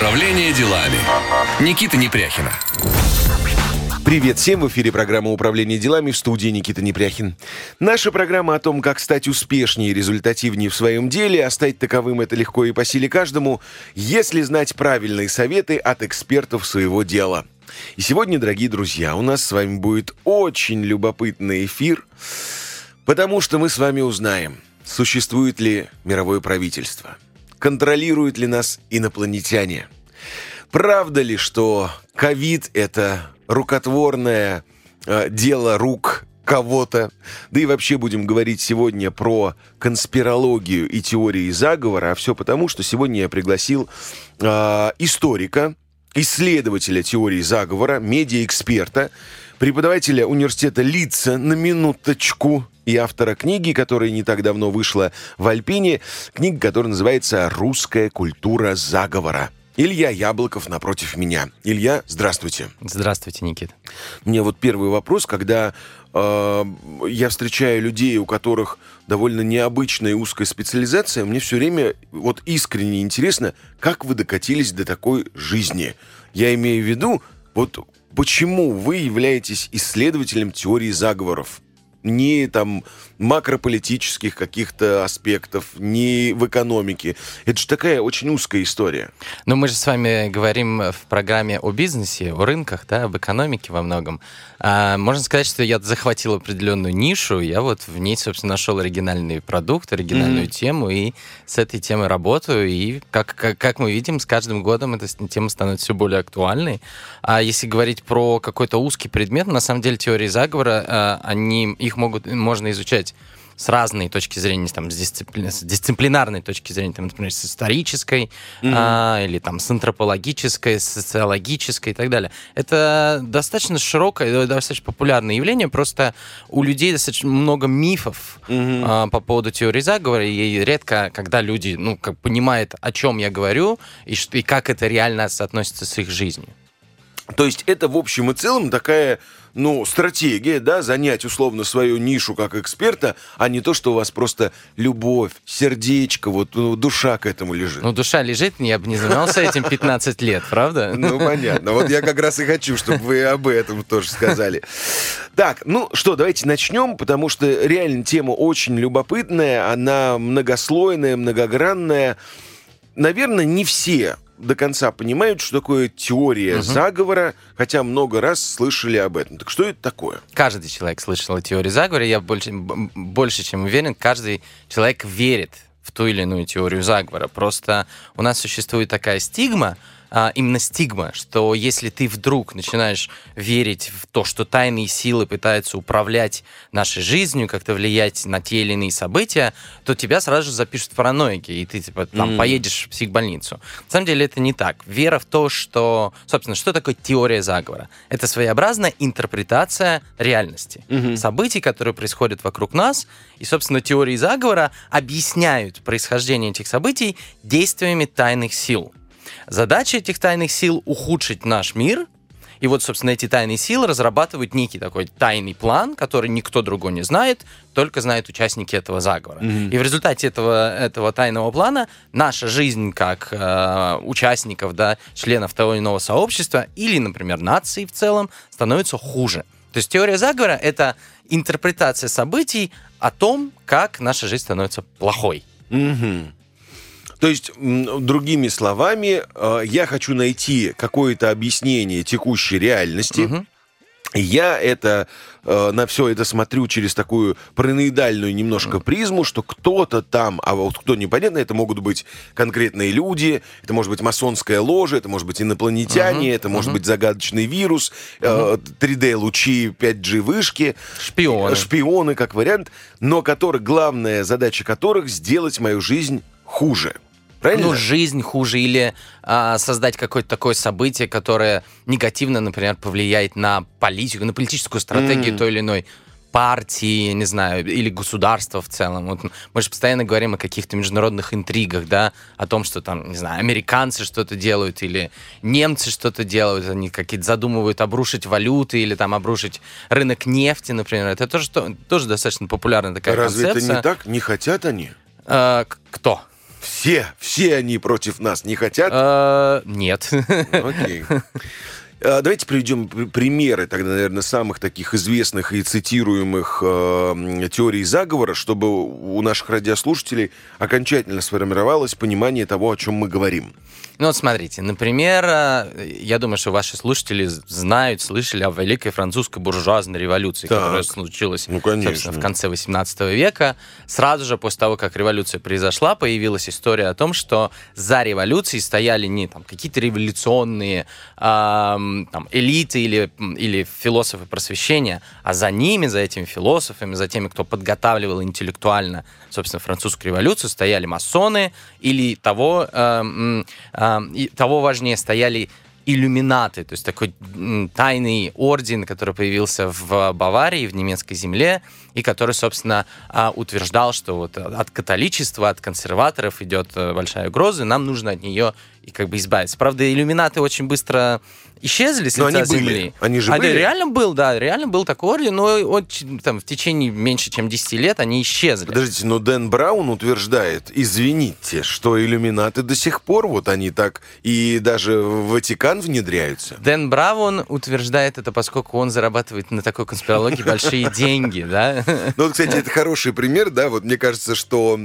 Управление делами. Никита Непряхина. Привет всем! В эфире программа «Управление делами» в студии Никита Непряхин. Наша программа о том, как стать успешнее и результативнее в своем деле, а стать таковым это легко и по силе каждому, если знать правильные советы от экспертов своего дела. И сегодня, дорогие друзья, у нас с вами будет очень любопытный эфир, потому что мы с вами узнаем, существует ли мировое правительство, контролируют ли нас инопланетяне, правда ли, что ковид — это рукотворное э, дело рук кого-то. Да и вообще будем говорить сегодня про конспирологию и теории заговора. А все потому, что сегодня я пригласил э, историка, исследователя теории заговора, медиаэксперта, преподавателя университета Лица на минуточку и автора книги, которая не так давно вышла в Альпине, книга, которая называется «Русская культура заговора». Илья Яблоков напротив меня. Илья, здравствуйте. Здравствуйте, Никита. Мне вот первый вопрос, когда э, я встречаю людей, у которых довольно необычная и узкая специализация, мне все время вот искренне интересно, как вы докатились до такой жизни. Я имею в виду, вот почему вы являетесь исследователем теории заговоров? ни там макрополитических каких-то аспектов, ни в экономике. Это же такая очень узкая история. Но мы же с вами говорим в программе о бизнесе, о рынках, да, об экономике во многом. А, можно сказать, что я захватил определенную нишу, я вот в ней, собственно, нашел оригинальный продукт, оригинальную mm-hmm. тему, и с этой темой работаю, и как, как, как мы видим, с каждым годом эта тема становится все более актуальной. А если говорить про какой-то узкий предмет, на самом деле теории заговора, а, они, их могут, можно изучать с разной точки зрения, там, с, дисципли... с дисциплинарной точки зрения, там, например, с исторической, mm-hmm. а, или там с антропологической, с социологической и так далее. Это достаточно широкое, достаточно популярное явление, просто у людей достаточно много мифов mm-hmm. а, по поводу теории заговора, и редко, когда люди, ну, как понимают, о чем я говорю, и, и как это реально соотносится с их жизнью. То есть это в общем и целом такая ну, стратегия, да, занять условно свою нишу как эксперта, а не то, что у вас просто любовь, сердечко, вот ну, душа к этому лежит. Ну, душа лежит, я бы не занимался этим 15 лет, правда? Ну, понятно. Вот я как раз и хочу, чтобы вы об этом тоже сказали. Так, ну что, давайте начнем, потому что реально тема очень любопытная, она многослойная, многогранная. Наверное, не все до конца понимают, что такое теория угу. заговора, хотя много раз слышали об этом. Так что это такое? Каждый человек слышал о теории заговора. Я больше, больше чем уверен, каждый человек верит в ту или иную теорию заговора. Просто у нас существует такая стигма, а, именно стигма, что если ты вдруг начинаешь верить в то, что тайные силы пытаются управлять нашей жизнью, как-то влиять на те или иные события, то тебя сразу же запишут в параноики, и ты типа там mm. поедешь в психбольницу. На самом деле это не так. Вера в то, что... Собственно, что такое теория заговора? Это своеобразная интерпретация реальности. Mm-hmm. Событий, которые происходят вокруг нас, и, собственно, теории заговора объясняют происхождение этих событий действиями тайных сил. Задача этих тайных сил — ухудшить наш мир, и вот, собственно, эти тайные силы разрабатывают некий такой тайный план, который никто другой не знает, только знают участники этого заговора. Mm-hmm. И в результате этого, этого тайного плана наша жизнь как э, участников, да, членов того или иного сообщества или, например, нации в целом становится хуже. То есть теория заговора — это интерпретация событий о том, как наша жизнь становится плохой. Mm-hmm. То есть, другими словами, э, я хочу найти какое-то объяснение текущей реальности. Угу. Я это э, на все это смотрю через такую параноидальную немножко призму, что кто-то там, а вот кто непонятно, это могут быть конкретные люди, это может быть масонская ложа, это может быть инопланетяне, uh-huh, это uh-huh. может быть загадочный вирус, uh-huh. э, 3D-лучи, 5G-вышки, шпионы. шпионы как вариант, но которых главная задача которых сделать мою жизнь хуже. Правильно? Ну, жизнь хуже или а, создать какое-то такое событие, которое негативно, например, повлияет на политику, на политическую стратегию mm. той или иной партии, не знаю, или государства в целом. Вот мы же постоянно говорим о каких-то международных интригах, да, о том, что там, не знаю, американцы что-то делают или немцы что-то делают, они какие-то задумывают обрушить валюты или там обрушить рынок нефти, например. Это тоже, тоже достаточно популярная такая Разве концепция. Разве это не так? Не хотят они? А, кто? Все, все они против нас не хотят? Э, Нет. Окей. А, Давайте приведем пр- примеры тогда, наверное, самых таких известных и цитируемых э, теорий заговора, чтобы у наших радиослушателей окончательно сформировалось понимание того, о чем мы говорим. Ну вот смотрите, например, э, я думаю, что ваши слушатели знают, слышали о Великой французской буржуазной революции, Так. которая случилась Ну, конечно. собственно, в конце 18 века. Сразу же после того, как революция произошла, появилась история о том, что за революцией стояли не там какие-то революционные ам, там, элиты или, или философы просвещения, а за ними, за этими философами, за теми, кто подготавливал интеллектуально, собственно, французскую революцию, стояли масоны или того, ам, и того важнее стояли иллюминаты, то есть такой тайный орден, который появился в Баварии, в немецкой земле, и который, собственно, а, утверждал, что вот от католичества, от консерваторов идет э, большая угроза, и нам нужно от нее и как бы избавиться. Правда, иллюминаты очень быстро исчезли с Но лица они были. земли. Они же А, были. Реально был, да, реально был такой орден, но очень, там, в течение меньше, чем 10 лет они исчезли. Подождите, но Дэн Браун утверждает, извините, что иллюминаты до сих пор, вот они так и даже в Ватикан внедряются. Дэн Браун утверждает это, поскольку он зарабатывает на такой конспирологии большие деньги, да? Ну, кстати, это хороший пример, да, вот мне кажется, что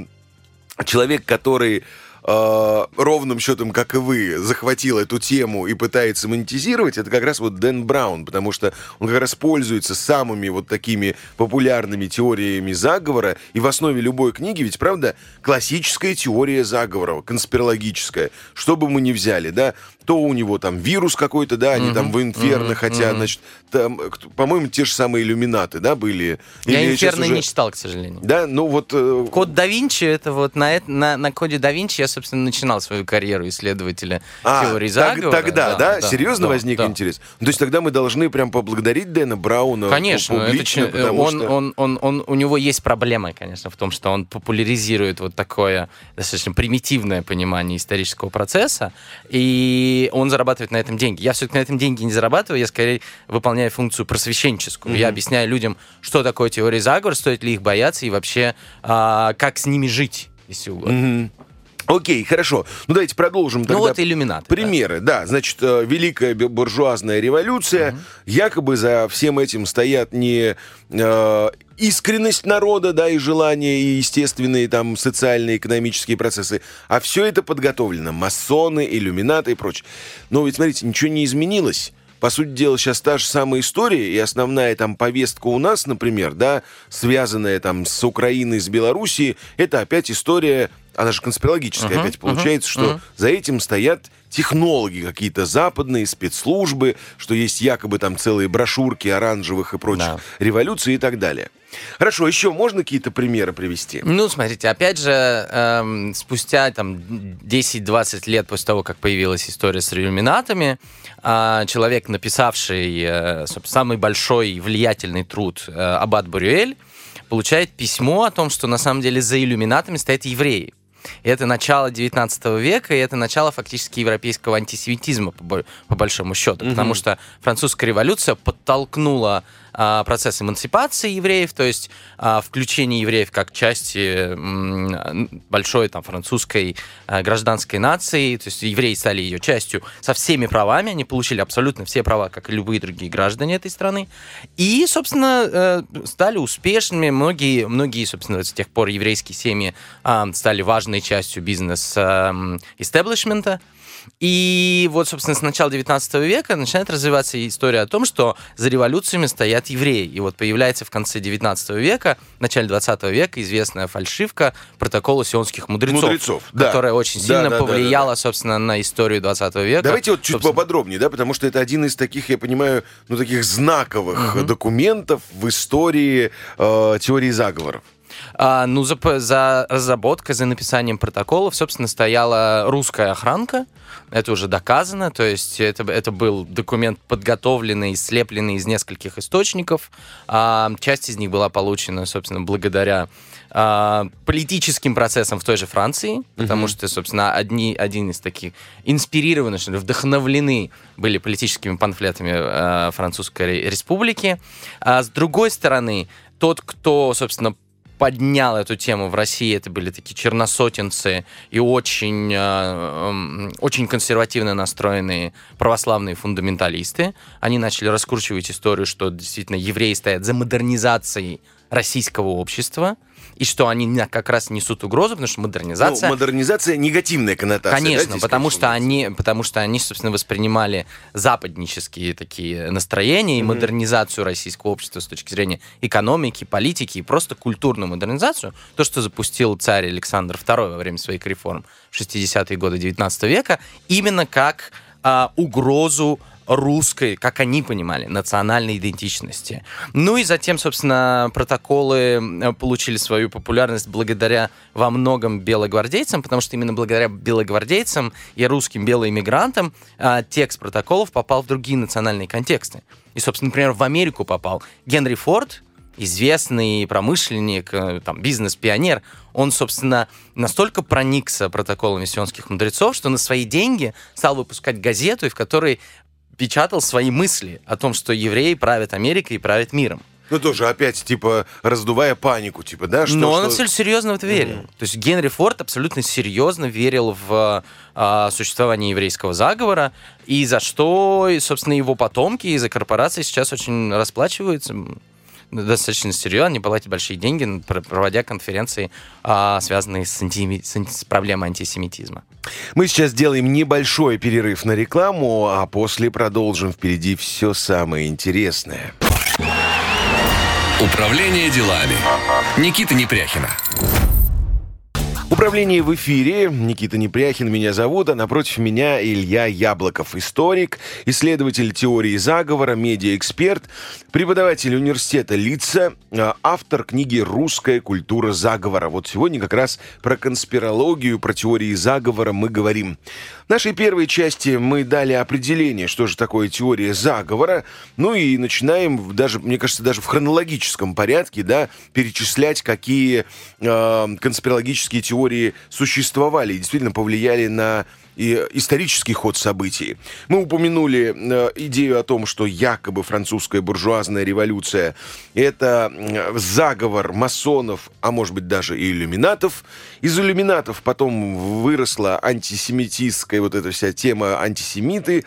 человек, который э, ровным счетом, как и вы, захватил эту тему и пытается монетизировать, это как раз вот Дэн Браун, потому что он как раз пользуется самыми вот такими популярными теориями заговора, и в основе любой книги, ведь, правда, классическая теория заговора, конспирологическая, что бы мы ни взяли, да, то у него там вирус какой-то, да, они там в инферно хотят, значит, там, э, по-моему, те же самые иллюминаты, да, были. Я Или инферно уже- не читал, к сожалению. да, ну вот... э, Код да Винчи, это вот на, на, на коде да Винчи я, собственно, начинал свою карьеру исследователя а, теории так- заговора. тогда, да, серьезно да, возник да. интерес? То есть тогда мы должны прям поблагодарить Дэна Брауна Конечно, пу- это публично, че- потому он, что... он, он, он, у него есть проблема, конечно, в том, что он популяризирует вот такое достаточно примитивное понимание исторического процесса, и он зарабатывает на этом деньги. Я все-таки на этом деньги не зарабатываю, я скорее выполняю функцию просвещенческую. Я объясняю людям, что такое теория заговора, стоит ли их бояться и вообще а, как с ними жить, если угодно. Мгм. Окей, хорошо. Ну, давайте продолжим тогда. Ну вот иллюминаты. да. Примеры, да. Значит, э, Великая бу- буржуазная революция. Якобы за всем этим стоят не э, искренность народа, да, и желания, и естественные там социальные, экономические процессы, а все это подготовлено. Масоны, иллюминаты и прочее. Но ведь, смотрите, ничего не изменилось. По сути дела, сейчас та же самая история, и основная там повестка у нас, например, да, связанная там с Украиной, с Белоруссией, это опять история, она же конспирологическая опять получается, что за этим стоят технологи какие-то западные, спецслужбы, что есть якобы там целые брошюрки оранжевых и прочих Да. революций и так далее. Хорошо, еще можно какие-то примеры привести? Ну, смотрите, опять же, эм, спустя там 10-20 лет после того, как появилась история с иллюминатами, а, человек, написавший э, самый большой и влиятельный труд э, Аббат Бурюэль, получает письмо о том, что на самом деле за иллюминатами стоят евреи. И это начало 19 века, и это начало фактически европейского антисемитизма, по, по большому счету. Потому что французская революция подтолкнула процесс эмансипации евреев, то есть а, включение евреев как части большой там, французской а, гражданской нации. То есть евреи стали ее частью со всеми правами, они получили абсолютно все права, как и любые другие граждане этой страны. И, собственно, э, стали успешными. Многие, многие, собственно, с тех пор еврейские семьи а, стали важной частью бизнес-истеблишмента. И вот, собственно, с начала 19 века начинает развиваться история о том, что за революциями стоят евреи. И вот появляется в конце 19 века, в начале 20 века известная фальшивка протокола сионских мудрецов, Мудрецов, да. которая очень Да, сильно да, да, да, повлияла, собственно, на историю 20 века. Давайте вот чуть Собственно, поподробнее, да, потому что это один из таких, я понимаю, ну таких знаковых документов в истории э, теории заговоров. А, ну, за, за разработкой, за написанием протоколов, собственно, стояла русская охранка. Это уже доказано. То есть это, это был документ подготовленный, слепленный из нескольких источников. А, часть из них была получена, собственно, благодаря а, политическим процессам в той же Франции, потому что, собственно, одни, один из таких инспирированы, что ли, вдохновлены были политическими памфлетами а, Французской республики. А с другой стороны, тот, кто, собственно, поднял эту тему в России, это были такие черносотенцы и очень, э, очень консервативно настроенные православные фундаменталисты. Они начали раскручивать историю, что действительно евреи стоят за модернизацией российского общества, и что они как раз несут угрозу, потому что модернизация... Ну, модернизация негативная коннотация. Конечно, да, потому что они, потому что они, собственно, воспринимали западнические такие настроения и mm-hmm. модернизацию российского общества с точки зрения экономики, политики и просто культурную модернизацию. То, что запустил царь Александр II во время своих реформ в 60-е годы 19 века, именно как а, угрозу русской, как они понимали, национальной идентичности. Ну и затем, собственно, протоколы получили свою популярность благодаря во многом белогвардейцам, потому что именно благодаря белогвардейцам и русским белоиммигрантам а, текст протоколов попал в другие национальные контексты. И, собственно, например, в Америку попал Генри Форд, известный промышленник, э, там, бизнес-пионер, он, собственно, настолько проникся протоколами сионских мудрецов, что на свои деньги стал выпускать газету, в которой печатал свои мысли о том, что евреи правят Америкой и правят миром. Ну, тоже опять, типа, раздувая панику, типа, да? Что, Но что... он абсолютно серьезно в это верил. Mm-hmm. То есть Генри Форд абсолютно серьезно верил в а, существование еврейского заговора, и за что, собственно, его потомки из-за корпорации сейчас очень расплачиваются достаточно серьезно, они платят большие деньги, проводя конференции, а, связанные с, антими... с проблемой антисемитизма. Мы сейчас сделаем небольшой перерыв на рекламу, а после продолжим. Впереди все самое интересное. Управление делами. Никита Непряхина. Управление в эфире. Никита Непряхин меня зовут, а напротив меня Илья Яблоков, историк, исследователь теории заговора, медиаэксперт, преподаватель университета Лица, а, автор книги «Русская культура заговора». Вот сегодня как раз про конспирологию, про теории заговора мы говорим. В нашей первой части мы дали определение, что же такое теория заговора, ну и начинаем даже, мне кажется, даже в хронологическом порядке, да, перечислять, какие э, конспирологические теории существовали и действительно повлияли на и исторический ход событий. Мы упомянули э, идею о том, что якобы французская буржуазная революция — это э, заговор масонов, а может быть даже и иллюминатов. Из иллюминатов потом выросла антисемитистская вот эта вся тема антисемиты,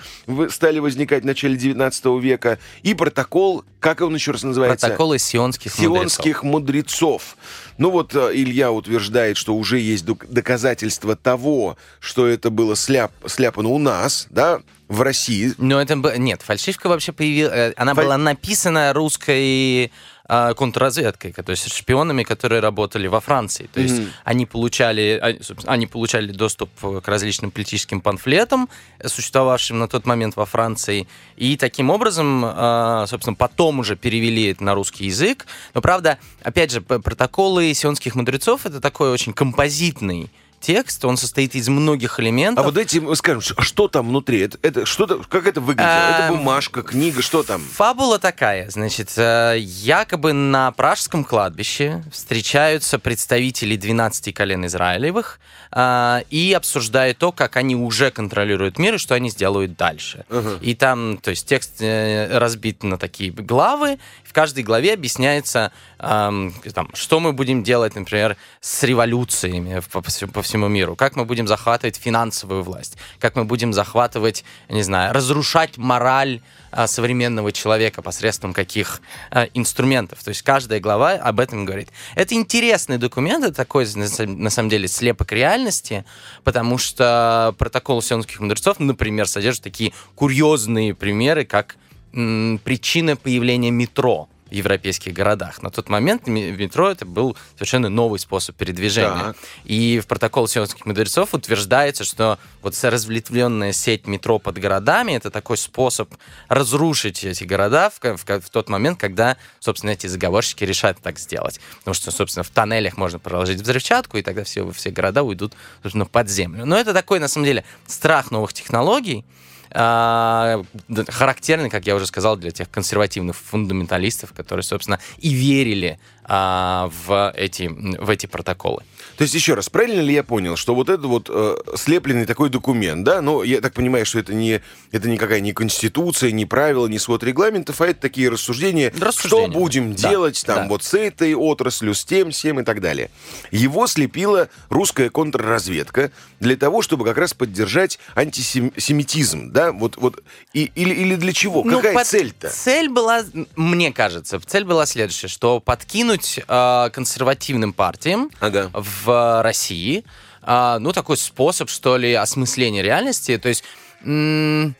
стали возникать в начале 19 века. И протокол, как он еще раз называется? Протоколы сионских, сионских мудрецов. мудрецов. Ну вот э, Илья утверждает, что уже есть доказательства того, что это было сляп, сляпано у нас, да, в России. Но это нет, фальшивка вообще появилась, э, она Фаль... была написана русской а, контрразведкой, то есть шпионами, которые работали во Франции. То есть mm-hmm. они получали, а, они получали доступ к различным политическим памфлетам, существовавшим на тот момент во Франции, и таким образом, а, собственно, потом уже перевели это на русский язык. Но правда, опять же, протоколы сионских мудрецов это такой очень композитный текст, он состоит из многих элементов. А вот эти, скажем, что там внутри? Это, это что-то, как это выглядело? Это эм, бумажка, книга, что там? Фабула такая, значит, э, якобы на пражском кладбище встречаются представители 12 колен Израилевых э, и обсуждают то, как они уже контролируют мир и что они сделают дальше. Uh-huh. И там, то есть текст э, разбит на такие главы, в каждой главе объясняется, эм, там, что мы будем делать, например, с революциями по, по всему миру, как мы будем захватывать финансовую власть, как мы будем захватывать, не знаю, разрушать мораль э, современного человека посредством каких э, инструментов. То есть каждая глава об этом говорит. Это интересный документ, это такой, на самом деле, слепок реальности, потому что протокол сионских мудрецов, например, содержит такие курьезные примеры, как причина появления метро европейских городах. На тот момент метро это был совершенно новый способ передвижения. Так. И в протокол сионских мудрецов утверждается, что вот разветвленная сеть метро под городами это такой способ разрушить эти города в, в, в тот момент, когда, собственно, эти заговорщики решают так сделать. Потому что, собственно, в тоннелях можно проложить взрывчатку, и тогда все, все города уйдут собственно, под землю. Но это такой, на самом деле, страх новых технологий, а, характерный, как я уже сказал, для тех консервативных фундаменталистов, которые, собственно, и верили а, в, эти, в эти протоколы. То есть, еще раз, правильно ли я понял, что вот это вот э, слепленный такой документ, да, но я так понимаю, что это не это никакая не конституция, не правила, не свод регламентов, а это такие рассуждения, Рассуждения. что будем Да, делать там да. вот с этой отраслью, с тем, всем и так далее. Его слепила русская контрразведка для того, чтобы как раз поддержать антисемитизм, да, вот, вот, и, или, или для чего? Ну, Какая цель-то? Цель была, мне кажется, цель была следующая, что подкинуть э, консервативным партиям Ага. в России, э, ну, такой способ, что ли, осмысления реальности. То есть м,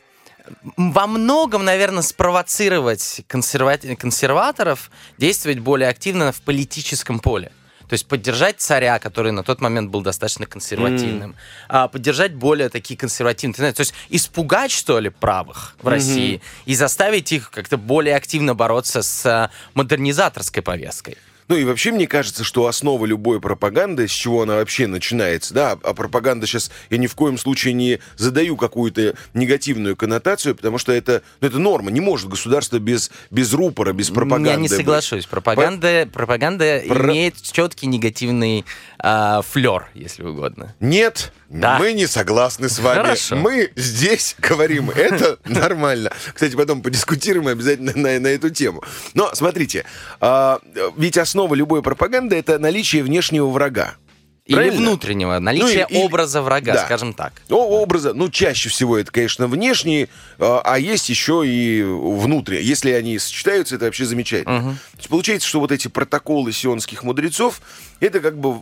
во многом, наверное, спровоцировать консерва- консерваторов действовать более активно в политическом поле. То есть поддержать царя, который на тот момент был достаточно консервативным, а, поддержать более такие консервативные тенденции. То есть испугать, что ли, правых в России и заставить их как-то более активно бороться с а, модернизаторской повесткой. Ну и вообще мне кажется, что основа любой пропаганды, с чего она вообще начинается, да, а пропаганда сейчас, я ни в коем случае не задаю какую-то негативную коннотацию, потому что это, ну, это норма, не может государство без, без рупора, без пропаганды. Я не соглашусь. Пропаганда, пропаганда Про- имеет четкий негативный а, флер, если угодно. Нет, Да. мы не согласны с вами. Хорошо. Мы здесь говорим, это нормально. Кстати, потом подискутируем обязательно на, на эту тему. Но смотрите, а, ведь основа любой пропаганды это наличие внешнего врага. Или Правильно? внутреннего, наличие Ну, и- образа врага, да. скажем так. О, образа, ну, чаще всего это, конечно, внешние, а а есть еще и внутренние. Если они сочетаются, это вообще замечательно. То есть получается, что вот эти протоколы сионских мудрецов, это как бы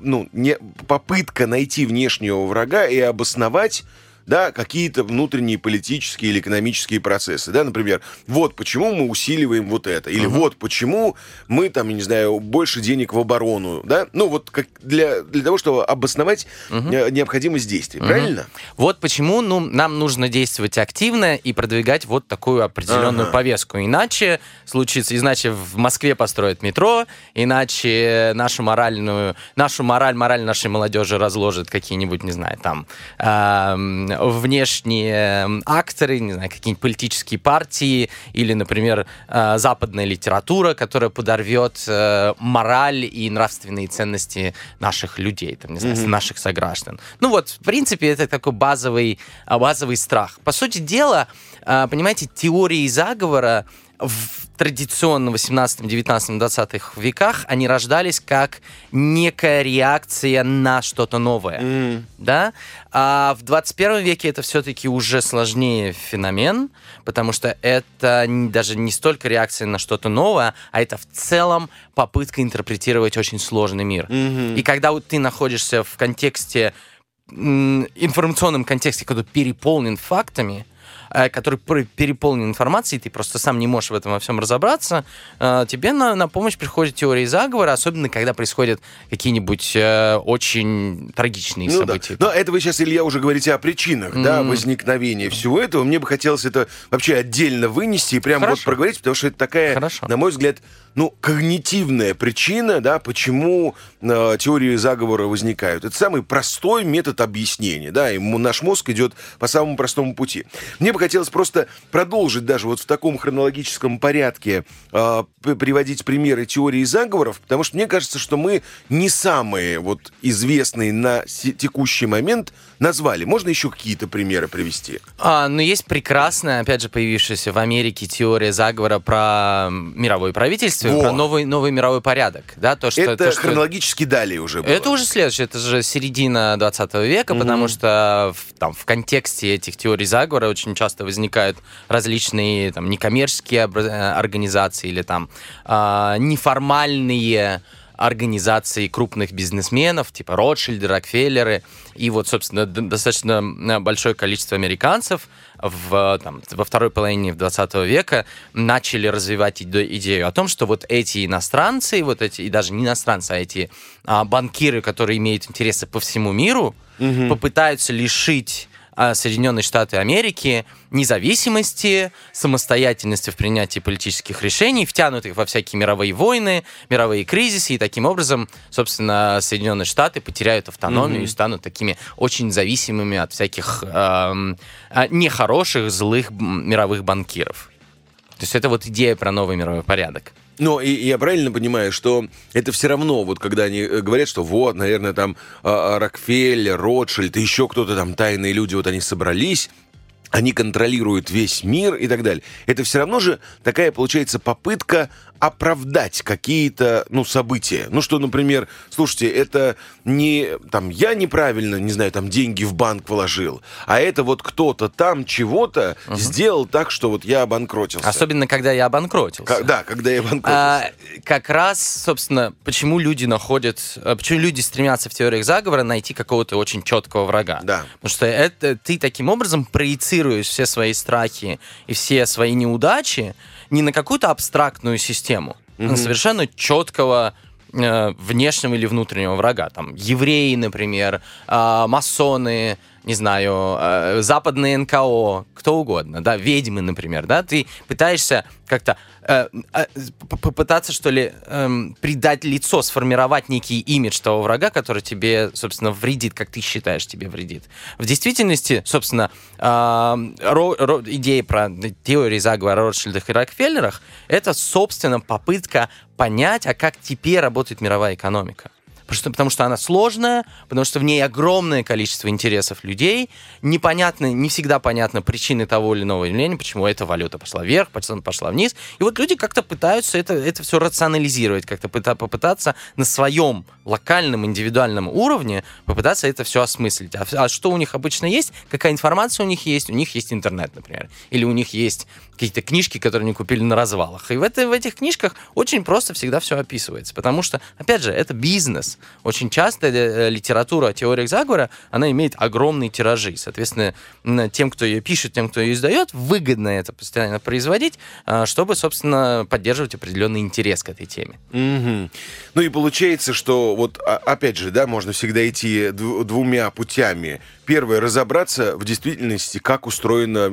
ну, не, попытка найти внешнего врага и обосновать да, какие-то внутренние политические или экономические процессы, да, например, вот почему мы усиливаем вот это, или вот почему мы там, я не знаю, больше денег в оборону, да, ну вот как для, для того, чтобы обосновать э, необходимость действий, правильно? Вот почему ну, нам нужно действовать активно и продвигать вот такую определенную Ага. повестку. Иначе случится, иначе в Москве построят метро, иначе нашу моральную, нашу мораль, мораль нашей молодежи разложит какие-нибудь, не знаю, там эм, внешние акторы, не знаю, какие-нибудь политические партии или, например, э, западная литература, которая подорвет э, мораль и нравственные ценности наших людей, там, не знаю, наших сограждан. Ну вот, в принципе, это такой базовый, а, базовый страх. По сути дела, а, понимаете, теории заговора в традиционно 18, 19, 20 веках они рождались как некая реакция на что-то новое. Да? А в 21 веке это все-таки уже сложнее феномен, потому что это даже не столько реакция на что-то новое, а это в целом попытка интерпретировать очень сложный мир. И когда вот ты находишься в контексте информационном контексте, который переполнен фактами, который пр- переполнен информацией, ты просто сам не можешь в этом во всем разобраться, э, тебе на, на помощь приходит теория заговора, особенно когда происходят какие-нибудь э, очень трагичные Ну да. события. Но это вы сейчас, Илья, уже говорите о причинах, да, возникновения всего этого. Мне бы хотелось это вообще отдельно вынести и прям вот проговорить, потому что это такая, Хорошо. на мой взгляд, ну, когнитивная причина, да, почему э, теории заговора возникают. Это самый простой метод объяснения, да, и наш мозг идет по самому простому пути. Мне бы хотелось просто продолжить даже вот в таком хронологическом порядке э, приводить примеры теории заговоров, потому что мне кажется, что мы не самые вот известные на текущий момент назвали. Можно еще какие-то примеры привести? А, ну, есть прекрасная, опять же, появившаяся в Америке теория заговора про мировое правительство, Во. про новый, новый мировой порядок. Да? То, что, это то, что- хронологически далее уже было. Это уже следующее, это же середина 20 века, потому что в, там, в контексте этих теорий заговора очень часто возникают различные там, некоммерческие э, организации или там а, неформальные организации крупных бизнесменов, типа Ротшильды, Рокфеллеры, и вот, собственно, достаточно э, большое количество американцев в, там, во второй половине 20 века начали развивать иде- идею о том, что вот эти иностранцы, вот эти, и даже не иностранцы, а эти а, банкиры, которые имеют интересы по всему миру, попытаются лишить Соединенные Штаты Америки независимости, самостоятельности в принятии политических решений, втянут их во всякие мировые войны, мировые кризисы, и таким образом, собственно, Соединенные Штаты потеряют автономию и станут такими очень зависимыми от всяких а, нехороших, злых мировых банкиров. То есть это вот идея про новый мировой порядок. Но и, и я правильно понимаю, что это все равно, вот когда они э, говорят, что вот, наверное, там а, Рокфеллер, Ротшильд и еще кто-то там, тайные люди, вот они собрались, они контролируют весь мир и так далее. Это все равно же такая, получается, попытка оправдать какие-то, ну, события. Ну, что, например, слушайте, это не, там, я неправильно, не знаю, там, деньги в банк вложил, а это вот кто-то там чего-то угу. сделал так, что вот я обанкротился. Особенно, когда я обанкротился. К- да, когда я обанкротился. А, как раз, собственно, почему люди находят, а, почему люди стремятся в теориях заговора найти какого-то очень четкого врага. Да. Потому что это ты таким образом проецируешь все свои страхи и все свои неудачи не на какую-то абстрактную систему, mm-hmm. а на совершенно четкого э, внешнего или внутреннего врага. Там евреи, например, э, масоны, не знаю, э, западные НКО, кто угодно, да, ведьмы, например, да, ты пытаешься как-то э, э, попытаться, что ли, э, придать лицо, сформировать некий имидж того врага, который тебе, собственно, вредит, как ты считаешь, тебе вредит. В действительности, собственно, э, ро, ро, идея про теории заговора о и Рокфеллерах это, собственно, попытка понять, а как теперь работает мировая экономика. Что, потому что она сложная, потому что в ней огромное количество интересов людей. Непонятно, не всегда понятны причины того или иного явления, почему эта валюта пошла вверх, почему пошла вниз. И вот люди как-то пытаются это, это все рационализировать, как-то попытаться на своем локальном, индивидуальном уровне попытаться это все осмыслить. А, а что у них обычно есть? Какая информация у них есть? У них есть интернет, например. Или у них есть какие-то книжки, которые они купили на развалах. И в, это, в этих книжках очень просто всегда все описывается. Потому что, опять же, это бизнес. Очень часто э, литература о теориях заговора, она имеет огромные тиражи. Соответственно, тем, кто ее пишет, тем, кто ее издает, выгодно это постоянно производить, а, чтобы, собственно, поддерживать определенный интерес к этой теме. Угу. Ну и получается, что вот а, опять же, да, можно всегда идти двумя путями. Первое, разобраться в действительности, как устроена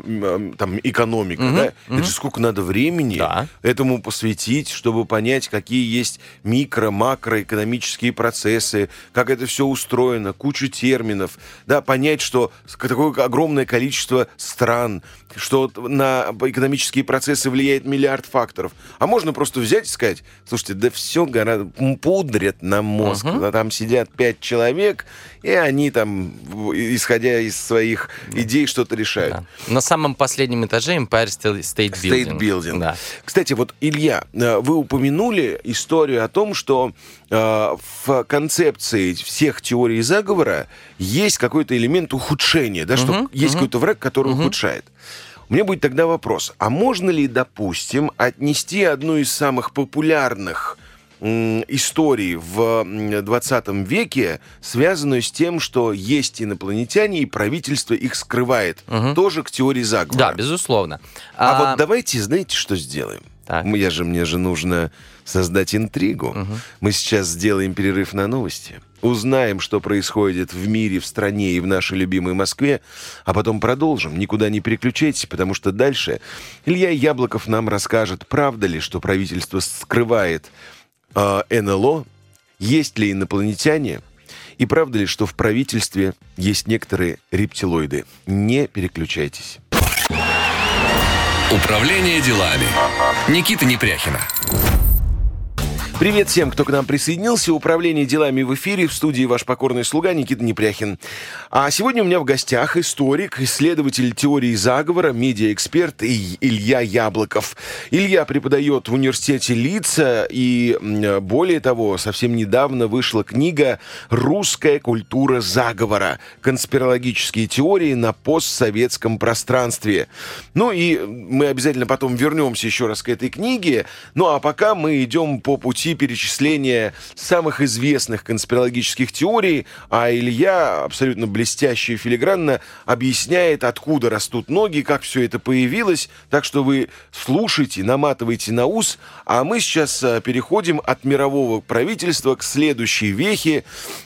там экономика, угу, да? Угу. Это же сколько надо времени да. этому посвятить, чтобы понять, какие есть микро, макроэкономические процессы, как это все устроено, кучу терминов, да, понять, что такое огромное количество стран, что на экономические процессы влияет миллиард факторов. А можно просто взять и сказать, слушайте, да все гораздо пудрят на мозг. Угу. Там сидят пять человек, и они там, исходя из своих идей, что-то решают. Да. На самом последнем этаже Empire State Building. State Building. Да. Кстати, вот, Илья, э, вы упомянули историю о том, что э, в концепции всех теорий заговора есть какой-то элемент ухудшения, да, что угу, есть угу. какой-то враг, который угу. ухудшает. У меня будет тогда вопрос, а можно ли, допустим, отнести одну из самых популярных истории в 20 веке, связанную с тем, что есть инопланетяне, и правительство их скрывает. Угу. Тоже к теории заговора. Да, безусловно. А, а вот давайте, знаете, что сделаем? Так. Я же, мне же нужно создать интригу. Угу. Мы сейчас сделаем перерыв на новости, узнаем, что происходит в мире, в стране и в нашей любимой Москве, а потом продолжим. Никуда не переключайтесь, потому что дальше Илья Яблоков нам расскажет, правда ли, что правительство скрывает э, НЛО, есть ли инопланетяне, и правда ли, что в правительстве есть некоторые рептилоиды. Не переключайтесь. Управление делами. Никита Непряхина. Привет всем, кто к нам присоединился. Управление делами в эфире. В студии ваш покорный слуга Никита Непряхин. А сегодня у меня в гостях историк, исследователь теории заговора, медиаэксперт Илья Яблоков. Илья преподает в университете Лица, и более того, совсем недавно вышла книга «Русская культура заговора. Конспирологические теории на постсоветском пространстве». Ну и мы обязательно потом вернемся еще раз к этой книге. Ну а пока мы идем по пути пути перечисления самых известных конспирологических теорий, а Илья абсолютно блестяще и филигранно объясняет, откуда растут ноги, как все это появилось. Так что вы слушайте, наматывайте на ус, а мы сейчас э, переходим от мирового правительства к следующей вехе.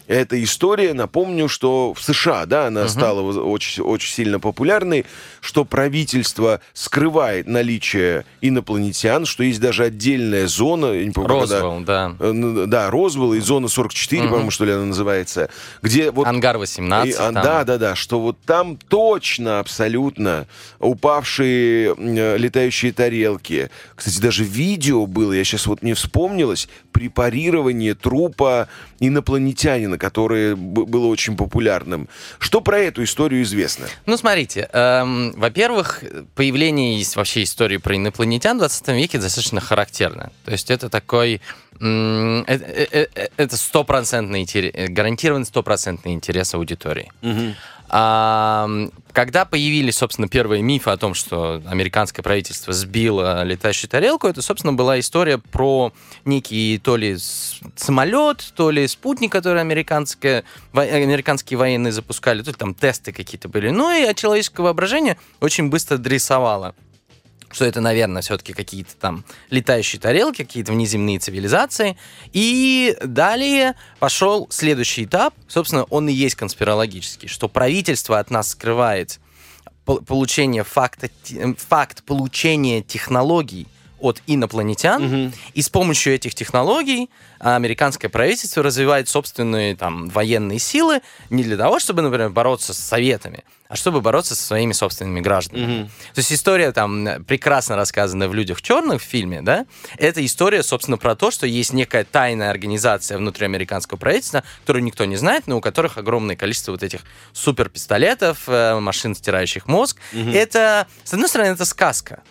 Эта история, напомню, что в США, да, она угу. стала очень, очень сильно популярной, что правительство скрывает наличие инопланетян, что есть даже отдельная зона, не помню, когда Розвелл, да. Э, ну, Да, Розвелл и зона 44, по-моему, что ли она называется. Где вот... Ангар 18. И, а, там. да, да, да, что вот там точно абсолютно упавшие э, летающие тарелки. Кстати, даже видео было, я сейчас вот не вспомнилось, препарирование трупа инопланетянина, которое было очень популярным. Что про эту историю известно? Ну, смотрите, эм, во-первых, появление есть вообще истории про инопланетян в 20 веке достаточно характерно. То есть это такой... э- э- э- Это стопроцентный интерес, гарантированный стопроцентный интерес аудитории. А, когда появились, собственно, первые мифы о том, что американское правительство сбило летающую тарелку, это, собственно, была история про некий то ли самолет, то ли спутник, который американское, во- американские военные запускали, то ли там тесты какие-то были. Ну и человеческое воображение очень быстро дрессовало что это, наверное, все-таки какие-то там летающие тарелки, какие-то внеземные цивилизации. И далее пошел следующий этап, собственно, он и есть конспирологический, что правительство от нас скрывает пол- получение факта, факт получения технологий от инопланетян, и с помощью этих технологий а, американское правительство развивает собственные там военные силы не для того, чтобы, например, бороться с советами, а чтобы бороться со своими собственными гражданами. То есть история там прекрасно рассказана в «Людях черных» в фильме, да? Это история, собственно, про то, что есть некая тайная организация внутри американского правительства, которую никто не знает, но у которых огромное количество вот этих суперпистолетов, э, машин, стирающих мозг. Это, с одной стороны, это сказка.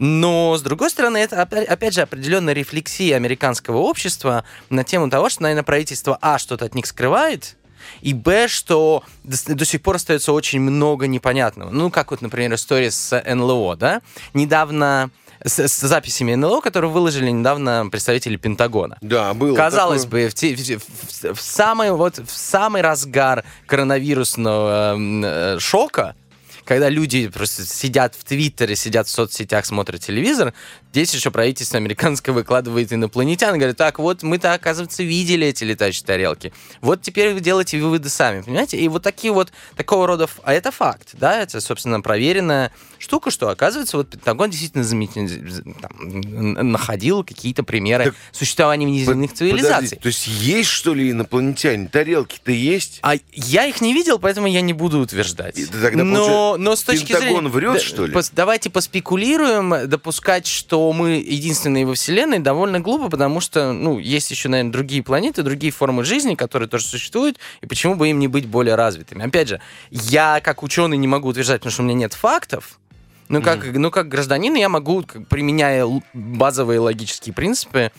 Но, с другой стороны, это, опя- опять же, определенная рефлексия американского общества на тему того, что, наверное, правительство, а, что-то от них скрывает, и б, что до, до сих пор остается очень много непонятного. Ну, как вот, например, история с НЛО, да? Недавно с, с записями НЛО, которые выложили недавно представители Пентагона. Да, было. Казалось такое. бы, в, те- в- в- в самый, вот, в самый разгар коронавирусного э, шока, когда люди просто сидят в Твиттере, сидят в соцсетях, смотрят телевизор, здесь еще правительство американское выкладывает инопланетян, и говорит, так, вот мы-то, оказывается, видели эти летающие тарелки. Вот теперь вы делаете выводы сами, понимаете? И вот такие вот, такого рода... А это факт, да, это, собственно, проверенная штука, что, оказывается, вот Пентагон действительно заметен- там, находил какие-то примеры Так, существования внеземных Подожди, цивилизаций. то есть есть, что ли, инопланетяне? Тарелки-то есть? А я их не видел, поэтому я не буду утверждать. И тогда, но, но с точки Пентагон зрения... врет, Да, что ли? давайте поспекулируем. Допускать, что мы единственные во Вселенной, довольно глупо, потому что, ну, есть еще, наверное, другие планеты, другие формы жизни, которые тоже существуют, и почему бы им не быть более развитыми? Опять же, я как ученый не могу утверждать, потому что у меня нет фактов, ну, как, ну, как гражданин я могу, как, применяя базовые логические принципы,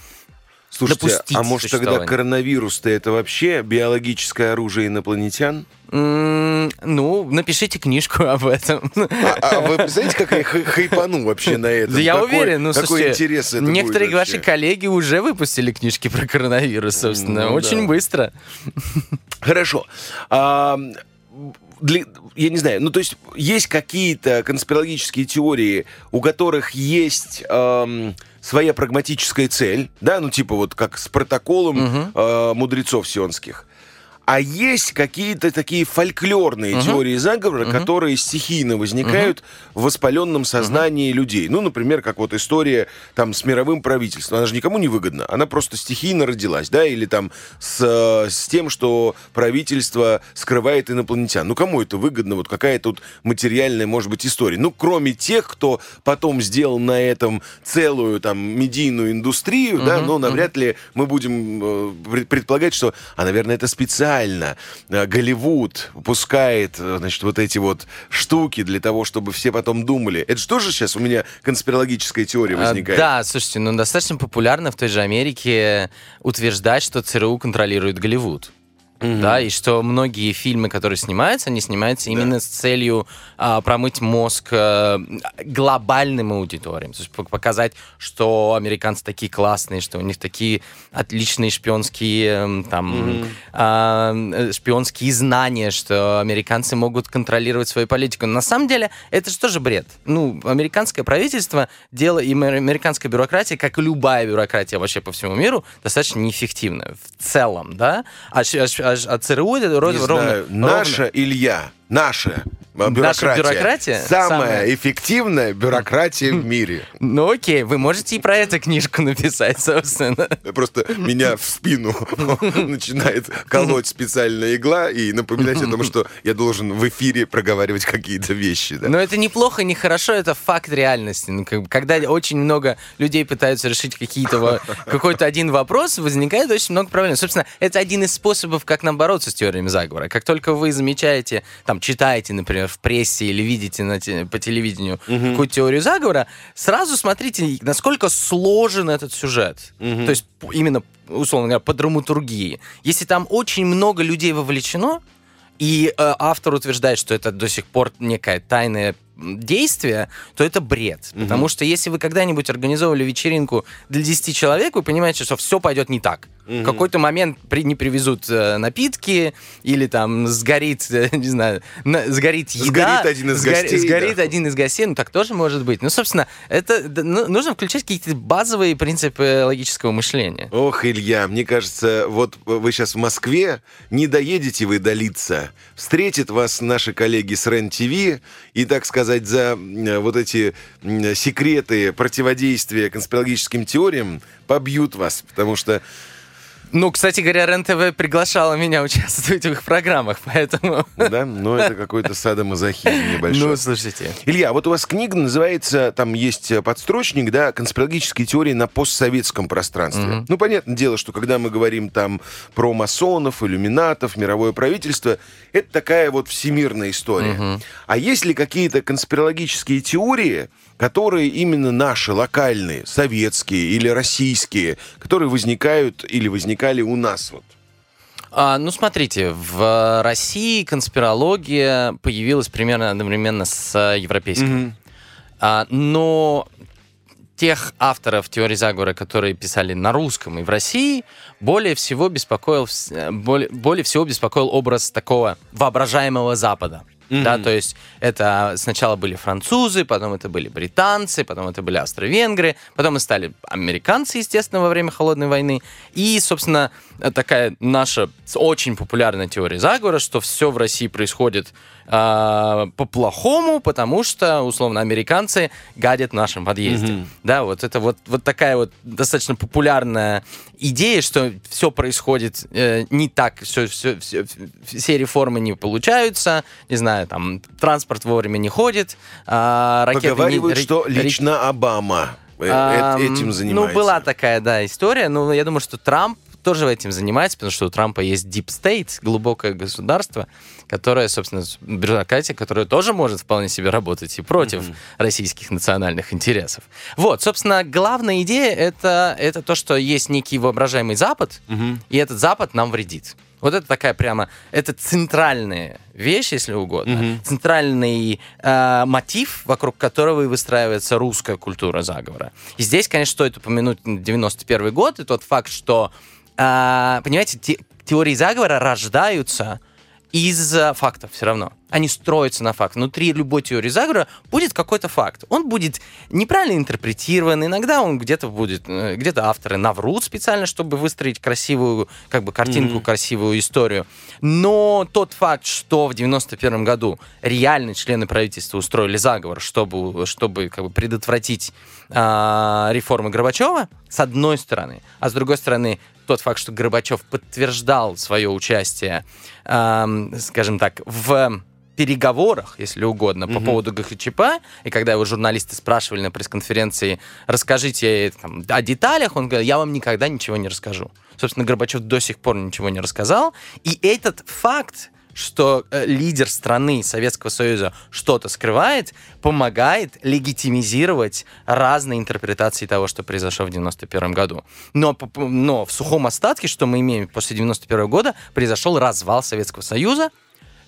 Слушайте, допустить а может тогда коронавирус-то это вообще биологическое оружие инопланетян? ну, напишите книжку об этом. А, а вы представляете, как я хай- хайпану вообще на этом? Да я Какой- уверен, ну, Какой слушайте, интерес это некоторые ваши коллеги уже выпустили книжки про коронавирус, собственно, Ну, очень да. быстро. Хорошо. А, для- я не знаю, ну то есть есть какие-то конспирологические теории, у которых есть ам, своя прагматическая цель, да, ну типа вот как с протоколом Мгм. э, мудрецов сионских. А есть какие-то такие фольклорные Мгм. теории заговора, Мгм. которые стихийно возникают в воспаленном сознании людей. Ну, например, как вот история там с мировым правительством. Она же никому не выгодна. Она просто стихийно родилась, да, или там с, э, с тем, что правительство скрывает инопланетян. Ну, кому это выгодно? Вот какая тут материальная, может быть, история. Ну, кроме тех, кто потом сделал на этом целую там медийную индустрию, да, Мгм, но навряд ли мы будем э, пред- предполагать, что, а, наверное, это специально э, Голливуд пускает, э, значит, вот эти вот штуки для того, чтобы все потом думали. Это же тоже сейчас у меня конспирологическая теория А, возникает. Да, слушайте, ну достаточно популярно в той же Америке утверждать, что ЦРУ контролирует Голливуд. Мгм. Да, и что многие фильмы, которые снимаются, они снимаются именно с целью а, промыть мозг а, глобальным аудиториям. То есть пок- показать, что американцы такие классные, что у них такие отличные шпионские м, там а, э, шпионские знания, что американцы могут контролировать свою политику. Но на самом деле это же тоже бред. Ну, американское правительство дело и аме- американская бюрократия, как и любая бюрократия вообще по всему миру, достаточно неэффективна в целом, да. А, а ш- а ЦРУ это ро- Не ровно, знаю, ровно- наша Илья, наша А, Наша бюрократия Самая, самая- эффективная бюрократия в мире. Ну окей, вы можете и про это книжку написать, собственно. Просто меня в спину начинает колоть специальная игла и напоминать о том, что я должен в эфире проговаривать какие-то вещи. да. Но это неплохо, не хорошо, это факт реальности. Ну, когда очень много людей пытаются решить какие-то какой-то один вопрос, возникает очень много проблем. Собственно, это один из способов, как нам бороться с теориями заговора. Как только вы замечаете, там, читаете, например, в прессе или видите на те- по телевидению какую-то теорию заговора, сразу смотрите, насколько сложен этот сюжет. То есть именно, условно говоря, по драматургии. Если там очень много людей вовлечено, и э, автор утверждает, что это до сих пор некое тайное действие, то это бред. Потому что если вы когда-нибудь организовывали вечеринку для 10 человек, вы понимаете, что все пойдет не так. В какой-то момент при, не привезут э, напитки, или там сгорит, э, не знаю, на- сгорит еда. Сгорит один из сгори- гостей, Сгорит да. один из гостей, ну так тоже может быть. Ну, собственно, это ну, нужно включать какие-то базовые принципы логического мышления. Ох, Илья, мне кажется, вот вы сейчас в Москве, не доедете вы до Лица. Встретят вас наши коллеги с РЕН-ТВ и, так сказать, за м, вот эти секреты противодействия конспирологическим теориям побьют вас, потому что Ну, кстати говоря, РЕН-ТВ приглашала меня участвовать в их программах, поэтому... Да, но это какой-то садомазохизм небольшой. Ну, слушайте. Илья, вот у вас книга называется, там есть э, подстрочник, да, «Конспирологические теории на постсоветском пространстве». Ну, понятное дело, что когда мы говорим там про масонов, иллюминатов, мировое правительство, это такая вот всемирная история. А есть ли какие-то конспирологические теории, которые именно наши, локальные, советские или российские, которые возникают или возникали у нас вот? А, ну, смотрите, в России конспирология появилась примерно одновременно с э, европейской. А, но тех авторов теории заговора, которые писали на русском и в России, более всего беспокоил, э, более, более всего беспокоил образ такого воображаемого Запада. Да, то есть это сначала были французы, потом это были британцы, потом это были австро-венгры, потом это стали американцы, естественно, во время Холодной войны. И, собственно, такая наша очень популярная теория заговора, что все в России происходит а, по-плохому, потому что, условно, американцы гадят в нашем подъезде. Да, вот это вот, вот такая вот достаточно популярная идея, что все происходит э, не так, все, все, все, все реформы не получаются, не знаю, там, транспорт вовремя не ходит, а, ракеты... не- Поговаривают, ра- что лично Обама Ам, этим занимается. Ну, была такая, да, история. Но я думаю, что Трамп тоже этим занимается, потому что у Трампа есть Deep State, глубокое государство, которое, собственно, бюрократия, которая тоже может вполне себе работать и против российских национальных интересов. Вот, собственно, главная идея это, это то, что есть некий воображаемый Запад, и этот Запад нам вредит. Вот это такая прямо, это центральная вещь, если угодно, центральный э, мотив, вокруг которого и выстраивается русская культура заговора. И здесь, конечно, стоит упомянуть 91 год и тот факт, что, э, понимаете, те- теории заговора рождаются из э, фактов все равно. Они строятся на фактах. Внутри любой теории заговора будет какой-то факт. Он будет неправильно интерпретирован. Иногда он где-то будет, э, где-то авторы наврут специально, чтобы выстроить красивую, как бы картинку, красивую историю. Но тот факт, что в 91 году реально члены правительства устроили заговор, чтобы, чтобы как бы предотвратить а, реформы Горбачева, с одной стороны, а с другой стороны, тот факт, что Горбачев подтверждал свое участие, ам, скажем так, в переговорах, если угодно, по поводу ГХЧП, и когда его журналисты спрашивали на пресс-конференции, расскажите там, о деталях, он говорил, я вам никогда ничего не расскажу. Собственно, Горбачев до сих пор ничего не рассказал, и этот факт, что э, лидер страны Советского Союза что-то скрывает, помогает легитимизировать разные интерпретации того, что произошло в 91 году. Но, но в сухом остатке, что мы имеем после 91 года, произошел развал Советского Союза,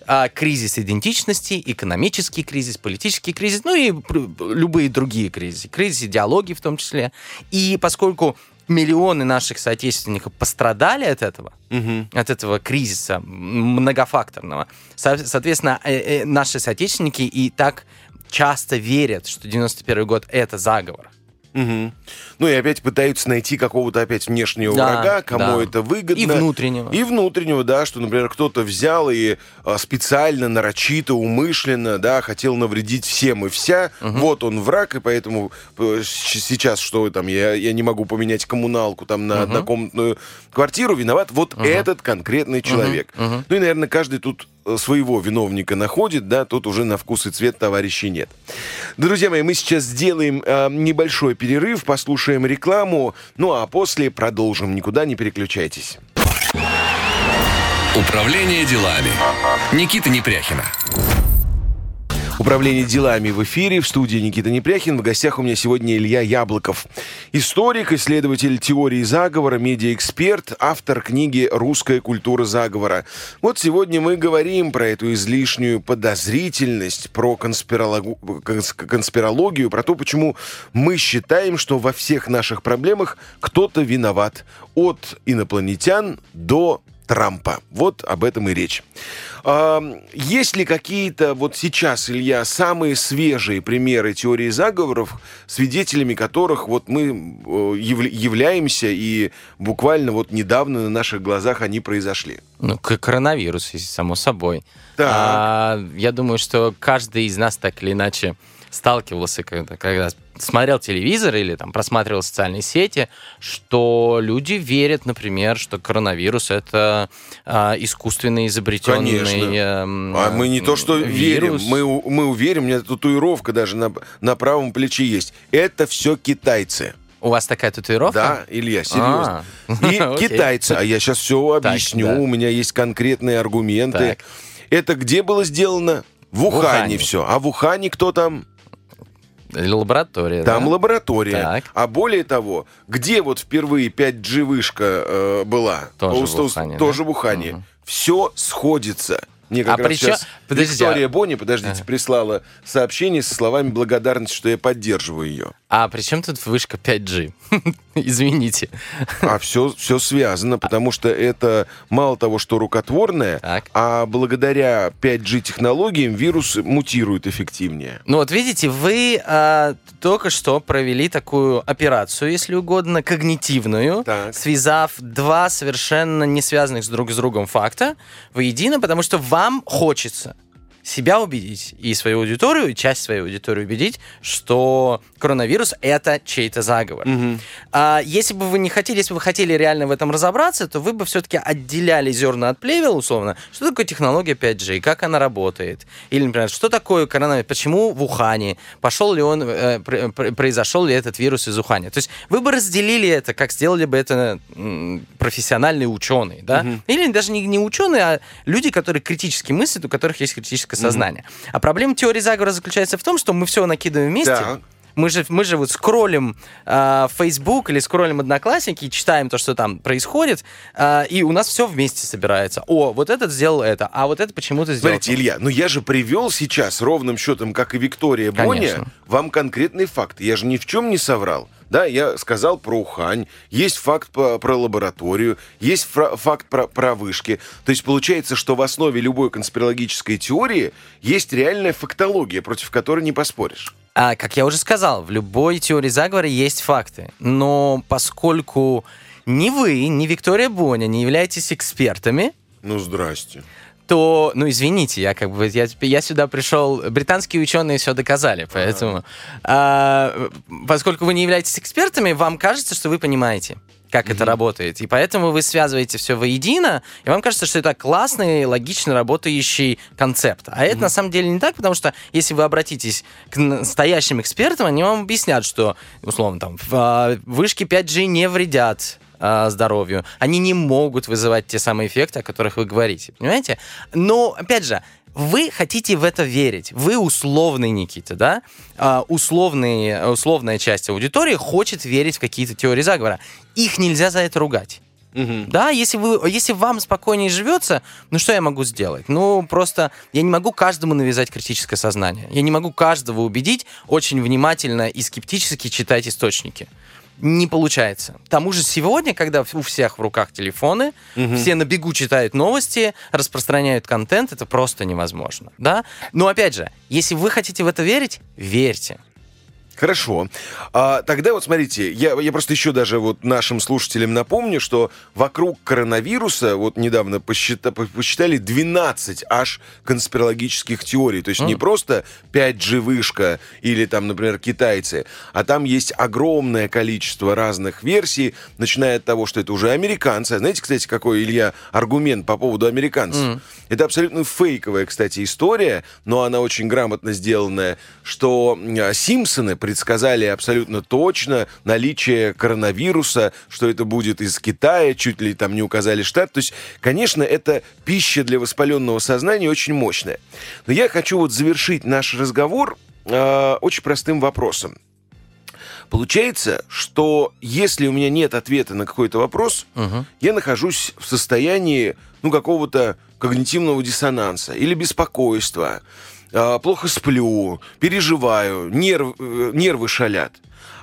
а, кризис идентичности, экономический кризис, политический кризис, ну и любые другие кризисы, кризис идеологии в том числе. И поскольку миллионы наших соотечественников пострадали от этого, от этого кризиса многофакторного, со- соответственно, э, э, наши соотечественники и так часто верят, что 91 год это заговор. Мгм. Ну и опять пытаются найти какого-то опять внешнего Да, врага, кому да. это выгодно. И внутреннего. И внутреннего, да, что, например, кто-то взял и а, специально, нарочито, умышленно, да, хотел навредить всем и вся. Вот он враг, и поэтому э, сейчас, что там, я, я не могу поменять коммуналку там на однокомнатную квартиру, виноват вот этот конкретный человек. Ну и, наверное, каждый тут э, своего виновника находит, да, тут уже на вкус и цвет товарищей нет. Друзья мои, мы сейчас сделаем э, небольшой перерыв, послушаем рекламу, ну а после продолжим. Никуда не переключайтесь. Управление делами. Никита Непряхина. Управление делами в эфире. В студии Никита Непряхин. В гостях у меня сегодня Илья Яблоков. Историк, исследователь теории заговора, медиаэксперт, автор книги «Русская культура заговора». Вот сегодня мы говорим про эту излишнюю подозрительность, про конспирологу- конс- конспирологию, про то, почему мы считаем, что во всех наших проблемах кто-то виноват. От инопланетян до Трампа. Вот об этом и речь. А, Есть ли какие-то вот сейчас, Илья, самые свежие примеры теории заговоров, свидетелями которых вот мы э, явля- являемся и буквально вот недавно на наших глазах они произошли? Ну, коронавирус, само собой. Так. А, я думаю, что каждый из нас так или иначе сталкивался, когда, когда смотрел телевизор или там просматривал социальные сети, что люди верят, например, что коронавирус это а, искусственно изобретенный Конечно. эм, А мы не то что верим, вирус. мы, у- мы уверен, у меня татуировка даже на, на правом плече есть. Это все китайцы. У вас такая татуировка? Да, Илья, серьезно. А, И китайцы. А я сейчас все Так, объясню. да. У меня есть конкретные аргументы. Так. Это где было сделано? В Ухане, Ухане. все. А в Ухане кто там? Лаборатория, Там да? лаборатория. Так. А более того, где вот впервые 5G вышка э, была? Тоже У- в Ухане, Тоже да? в Ухане. Мгм. Все сходится. Мне как А раз при чё- сейчас Подождите, Виктория а- Бонни, подождите, прислала сообщение со словами благодарности, что я поддерживаю ее. А при чем тут вышка 5G? Извините. А все, все связано, потому что это мало того, что рукотворное, Так. а благодаря 5G-технологиям вирус мутирует эффективнее. Ну вот видите, вы а, только что провели такую операцию, если угодно, когнитивную, Так. связав два совершенно не связанных с друг с другом факта воедино, потому что вам хочется себя убедить и свою аудиторию, и часть своей аудитории убедить, что коронавирус это чей-то заговор. А если бы вы не хотели, если бы вы хотели реально в этом разобраться, то вы бы все-таки отделяли зерна от плевел, условно. Что такое технология 5G, как она работает? Или, например, что такое коронавирус, почему в Ухане, пошел ли он, э, пр- пр- произошел ли этот вирус из Ухани? То есть вы бы разделили это, как сделали бы это профессиональные ученые, да? Или даже не, не ученые, а люди, которые критически мыслят, у которых есть критическое сознание. А проблема теории заговора заключается в том, что мы все накидываем вместе, Так. мы же, мы же вот скроллим э, Facebook или скроллим Одноклассники и читаем то, что там происходит, э, и у нас все вместе собирается. О, вот этот сделал это, а вот это почему-то сделал. Смотрите, Илья, ну я же привел сейчас ровным счетом, как и Виктория Боня, вам конкретный факт. Я же ни в чем не соврал. Да, я сказал про Ухань, есть факт по- про лабораторию, есть фра- факт про, про вышки. То есть получается, что в основе любой конспирологической теории есть реальная фактология, против которой не поспоришь. А, как я уже сказал, в любой теории заговора есть факты. Но поскольку ни вы, ни Виктория Боня не являетесь экспертами, Ну, здрасте. То, ну, извините, я как бы, я, я сюда пришел, британские ученые все доказали, поэтому, а, поскольку вы не являетесь экспертами, вам кажется, что вы понимаете, как это работает, и поэтому вы связываете все воедино, и вам кажется, что это классный, логично работающий концепт. А это на самом деле не так, потому что если вы обратитесь к настоящим экспертам, они вам объяснят, что, условно, там, а, вышки 5G не вредят а, здоровью. Они не могут вызывать те самые эффекты, о которых вы говорите. Понимаете? Но, опять же, вы хотите в это верить. Вы условный Никита, да? А, условный, условная часть аудитории хочет верить в какие-то теории заговора. Их нельзя за это ругать. Да, если, вы, если вам спокойнее живется, ну что я могу сделать? Ну, просто я не могу каждому навязать критическое сознание. Я не могу каждого убедить очень внимательно и скептически читать источники. Не получается. К тому же сегодня, когда у всех в руках телефоны, все на бегу читают новости, распространяют контент, это просто невозможно. Да? Но опять же, если вы хотите в это верить, верьте. Хорошо. А, тогда вот смотрите, я, я просто еще даже вот нашим слушателям напомню, что вокруг коронавируса вот недавно посчита, посчитали 12 аж конспирологических теорий. То есть mm. не просто 5G-вышка или там, например, китайцы, а там есть огромное количество разных версий, начиная от того, что это уже американцы. Знаете, кстати, какой, Илья, аргумент по поводу американцев? Mm. Это абсолютно фейковая, кстати, история, но она очень грамотно сделанная, что Симпсоны предсказали абсолютно точно наличие коронавируса, что это будет из Китая, чуть ли там не указали штат. То есть, конечно, это пища для воспаленного сознания очень мощная. Но я хочу вот завершить наш разговор э, очень простым вопросом. Получается, что если у меня нет ответа на какой-то вопрос, угу. я нахожусь в состоянии ну, какого-то когнитивного диссонанса или беспокойства, плохо сплю, переживаю, нерв, э, нервы шалят.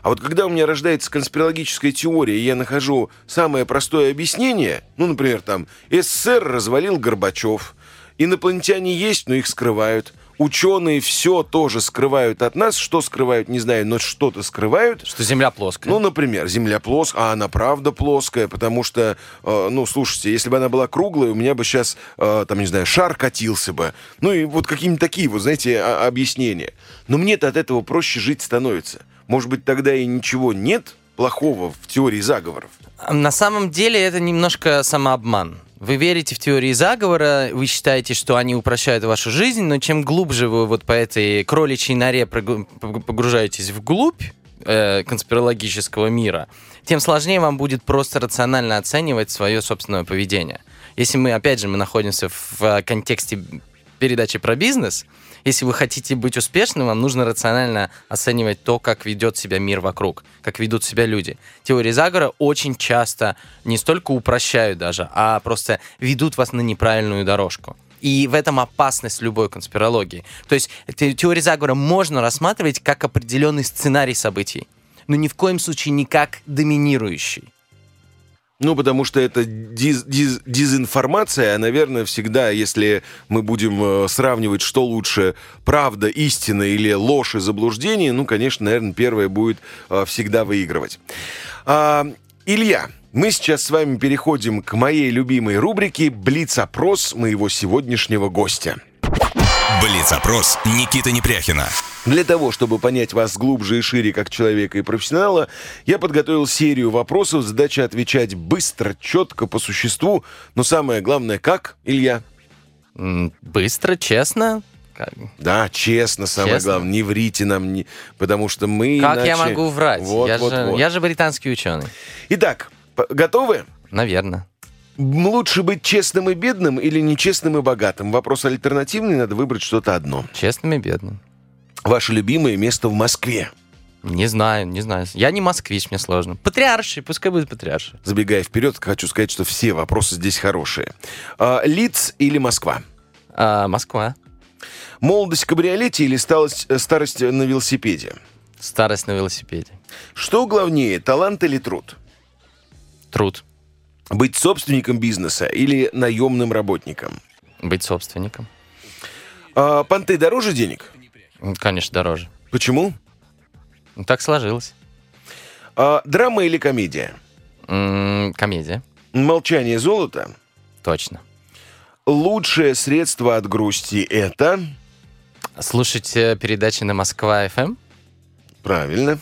А вот когда у меня рождается конспирологическая теория, и я нахожу самое простое объяснение, ну, например, там, СССР развалил Горбачев, инопланетяне есть, но их скрывают, Ученые все тоже скрывают от нас. Что скрывают, не знаю, но что-то скрывают. Что Земля плоская. Ну, например, Земля плоская, а она правда плоская, потому что, э, ну, слушайте, если бы она была круглая, у меня бы сейчас, э, там, не знаю, шар катился бы. Ну, и вот какие-нибудь такие вот, знаете, а, объяснения. Но мне-то от этого проще жить становится. Может быть, тогда и ничего нет плохого в теории заговоров? На самом деле это немножко самообман. Вы верите в теории заговора, вы считаете, что они упрощают вашу жизнь, но чем глубже вы вот по этой кроличьей норе погружаетесь вглубь э, конспирологического мира, тем сложнее вам будет просто рационально оценивать свое собственное поведение. Если мы, опять же, мы находимся в контексте передачи про бизнес, если вы хотите быть успешным, вам нужно рационально оценивать то, как ведет себя мир вокруг, как ведут себя люди. Теории заговора очень часто не столько упрощают даже, а просто ведут вас на неправильную дорожку. И в этом опасность любой конспирологии. То есть теорию заговора можно рассматривать как определенный сценарий событий, но ни в коем случае не как доминирующий. Ну, потому что это диз, диз, дезинформация, а, наверное, всегда, если мы будем э, сравнивать, что лучше, правда, истина или ложь и заблуждение, ну, конечно, наверное, первое будет э, всегда выигрывать. А, Илья, мы сейчас с вами переходим к моей любимой рубрике «Блиц-опрос» моего сегодняшнего гостя. Блиц-опрос Никиты Непряхина. Для того, чтобы понять вас глубже и шире как человека и профессионала, я подготовил серию вопросов, задача отвечать быстро, четко, по существу, но самое главное, как, Илья? Быстро, честно, Да, честно, самое честно? главное. Не врите нам, не... потому что мы Как иначе... я могу врать? Вот, я, вот, же, вот. я же британский ученый. Итак, готовы? Наверное. Лучше быть честным и бедным или нечестным и богатым? Вопрос альтернативный, надо выбрать что-то одно. Честным и бедным. Ваше любимое место в Москве? Не знаю, не знаю. Я не москвич, мне сложно. Патриарший, пускай будет патриарший. Забегая вперед, хочу сказать, что все вопросы здесь хорошие. А, Лиц или Москва? А, Москва. Молодость в кабриолете или старость, э, старость на велосипеде? Старость на велосипеде. Что главнее, талант или труд? Труд. Быть собственником бизнеса или наемным работником? Быть собственником. А, понты дороже денег? Конечно, дороже. Почему? Ну, так сложилось. А, драма или комедия? М-м, комедия. Молчание золота? Точно. Лучшее средство от грусти это? Слушать э, передачи на Москва-ФМ? Правильно.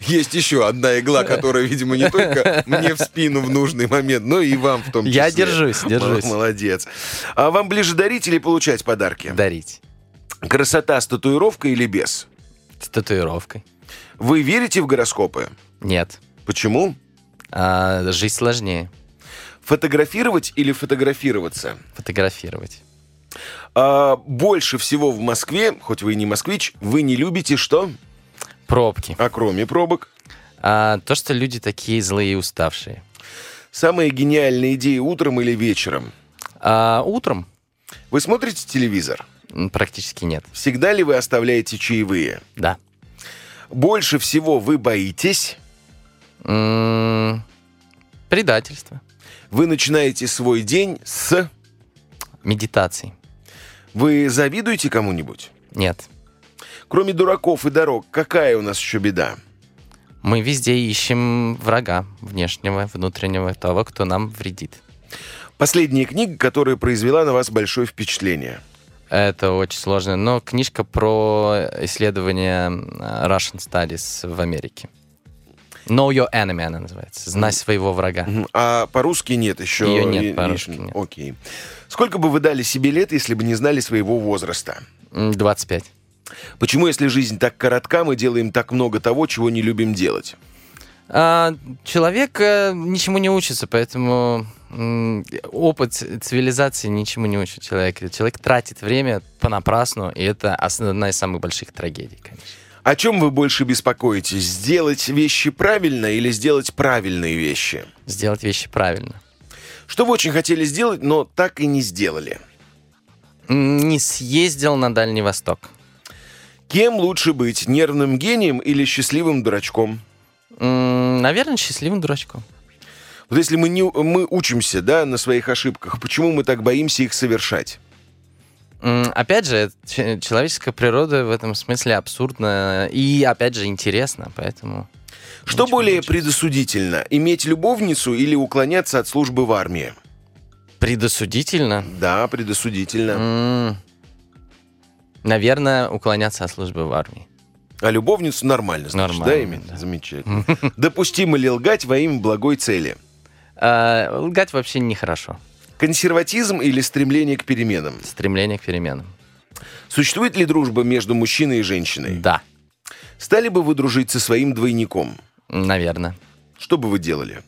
Есть еще одна игла, которая, видимо, не только мне в спину в нужный момент, но и вам в том числе. Я держусь, держусь. Молодец. А вам ближе дарить или получать подарки? Дарить. Красота с татуировкой или без? С татуировкой. Вы верите в гороскопы? Нет. Почему? А, жизнь сложнее. Фотографировать или фотографироваться? Фотографировать. А, больше всего в Москве, хоть вы и не москвич, вы не любите что? Пробки. А кроме пробок? А, то, что люди такие злые и уставшие. Самые гениальные идеи утром или вечером? А, утром? Вы смотрите телевизор? Практически нет. Всегда ли вы оставляете чаевые? Да. Больше всего вы боитесь? М-м- предательство. Вы начинаете свой день с... Медитации. Вы завидуете кому-нибудь? Нет. Кроме дураков и дорог, какая у нас еще беда? Мы везде ищем врага внешнего, внутреннего, того, кто нам вредит. Последняя книга, которая произвела на вас большое впечатление. Это очень сложно, но книжка про исследование э, Russian Studies в Америке. Know Your Enemy она называется. Знай своего врага. А по-русски нет еще? Её нет, по-русски нет. Окей. Сколько бы вы дали себе лет, если бы не знали своего возраста? М, 25. Почему, если жизнь так коротка, мы делаем так много того, чего не любим делать? А, человек э, ничему не учится, поэтому опыт цивилизации ничему не учит человека. Человек тратит время понапрасну, и это одна из самых больших трагедий, конечно. О чем вы больше беспокоитесь? Сделать вещи правильно или сделать правильные вещи? Сделать вещи правильно. Что вы очень хотели сделать, но так и не сделали? Не съездил на Дальний Восток. Кем лучше быть, нервным гением или счастливым дурачком? М, Наверное, счастливым дурачком. Вот если мы, не, мы учимся да, на своих ошибках, почему мы так боимся их совершать? М, Опять же, ч- человеческая природа в этом смысле абсурдна и, опять же, интересна, поэтому... Что Ничего более не предосудительно, иметь любовницу или уклоняться от службы в армии? Предосудительно? Да, предосудительно. М, Наверное, уклоняться от службы в армии. А любовницу нормально, значит, Нормально, да, иметь? да. Замечательно. Допустимо ли лгать во имя благой цели? А, Лгать вообще нехорошо. Консерватизм или стремление к переменам? Стремление к переменам. Существует ли дружба между мужчиной и женщиной? Да, Стали бы вы дружить со своим двойником? наверное. Что бы вы делали?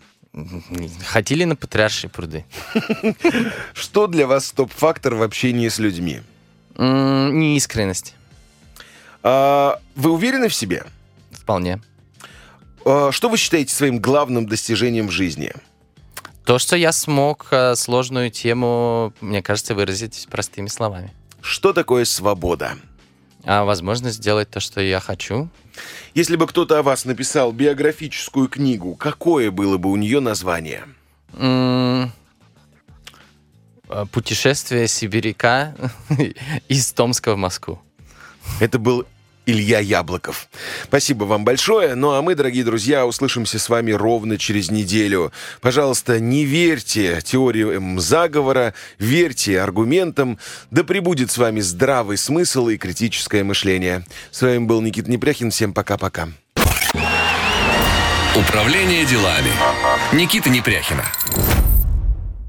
Хотели на Патриаршие пруды? Что для вас стоп-фактор в общении с людьми? Неискренность. А, вы уверены в себе? Вполне. А, что вы считаете своим главным достижением в жизни? То, что я смог э, сложную тему, мне кажется, выразить простыми словами. Что такое свобода? А возможность сделать то, что я хочу. Если бы кто-то о вас написал биографическую книгу, какое было бы у нее название? М, Путешествие сибиряка из Томска в Москву. Это был Илья Яблоков. Спасибо вам большое. Ну а мы, дорогие друзья, услышимся с вами ровно через неделю. Пожалуйста, не верьте теориям заговора, верьте аргументам. Да пребудет с вами здравый смысл и критическое мышление. С вами был Никита Непряхин. Всем пока-пока. Управление делами. Никита Непряхина.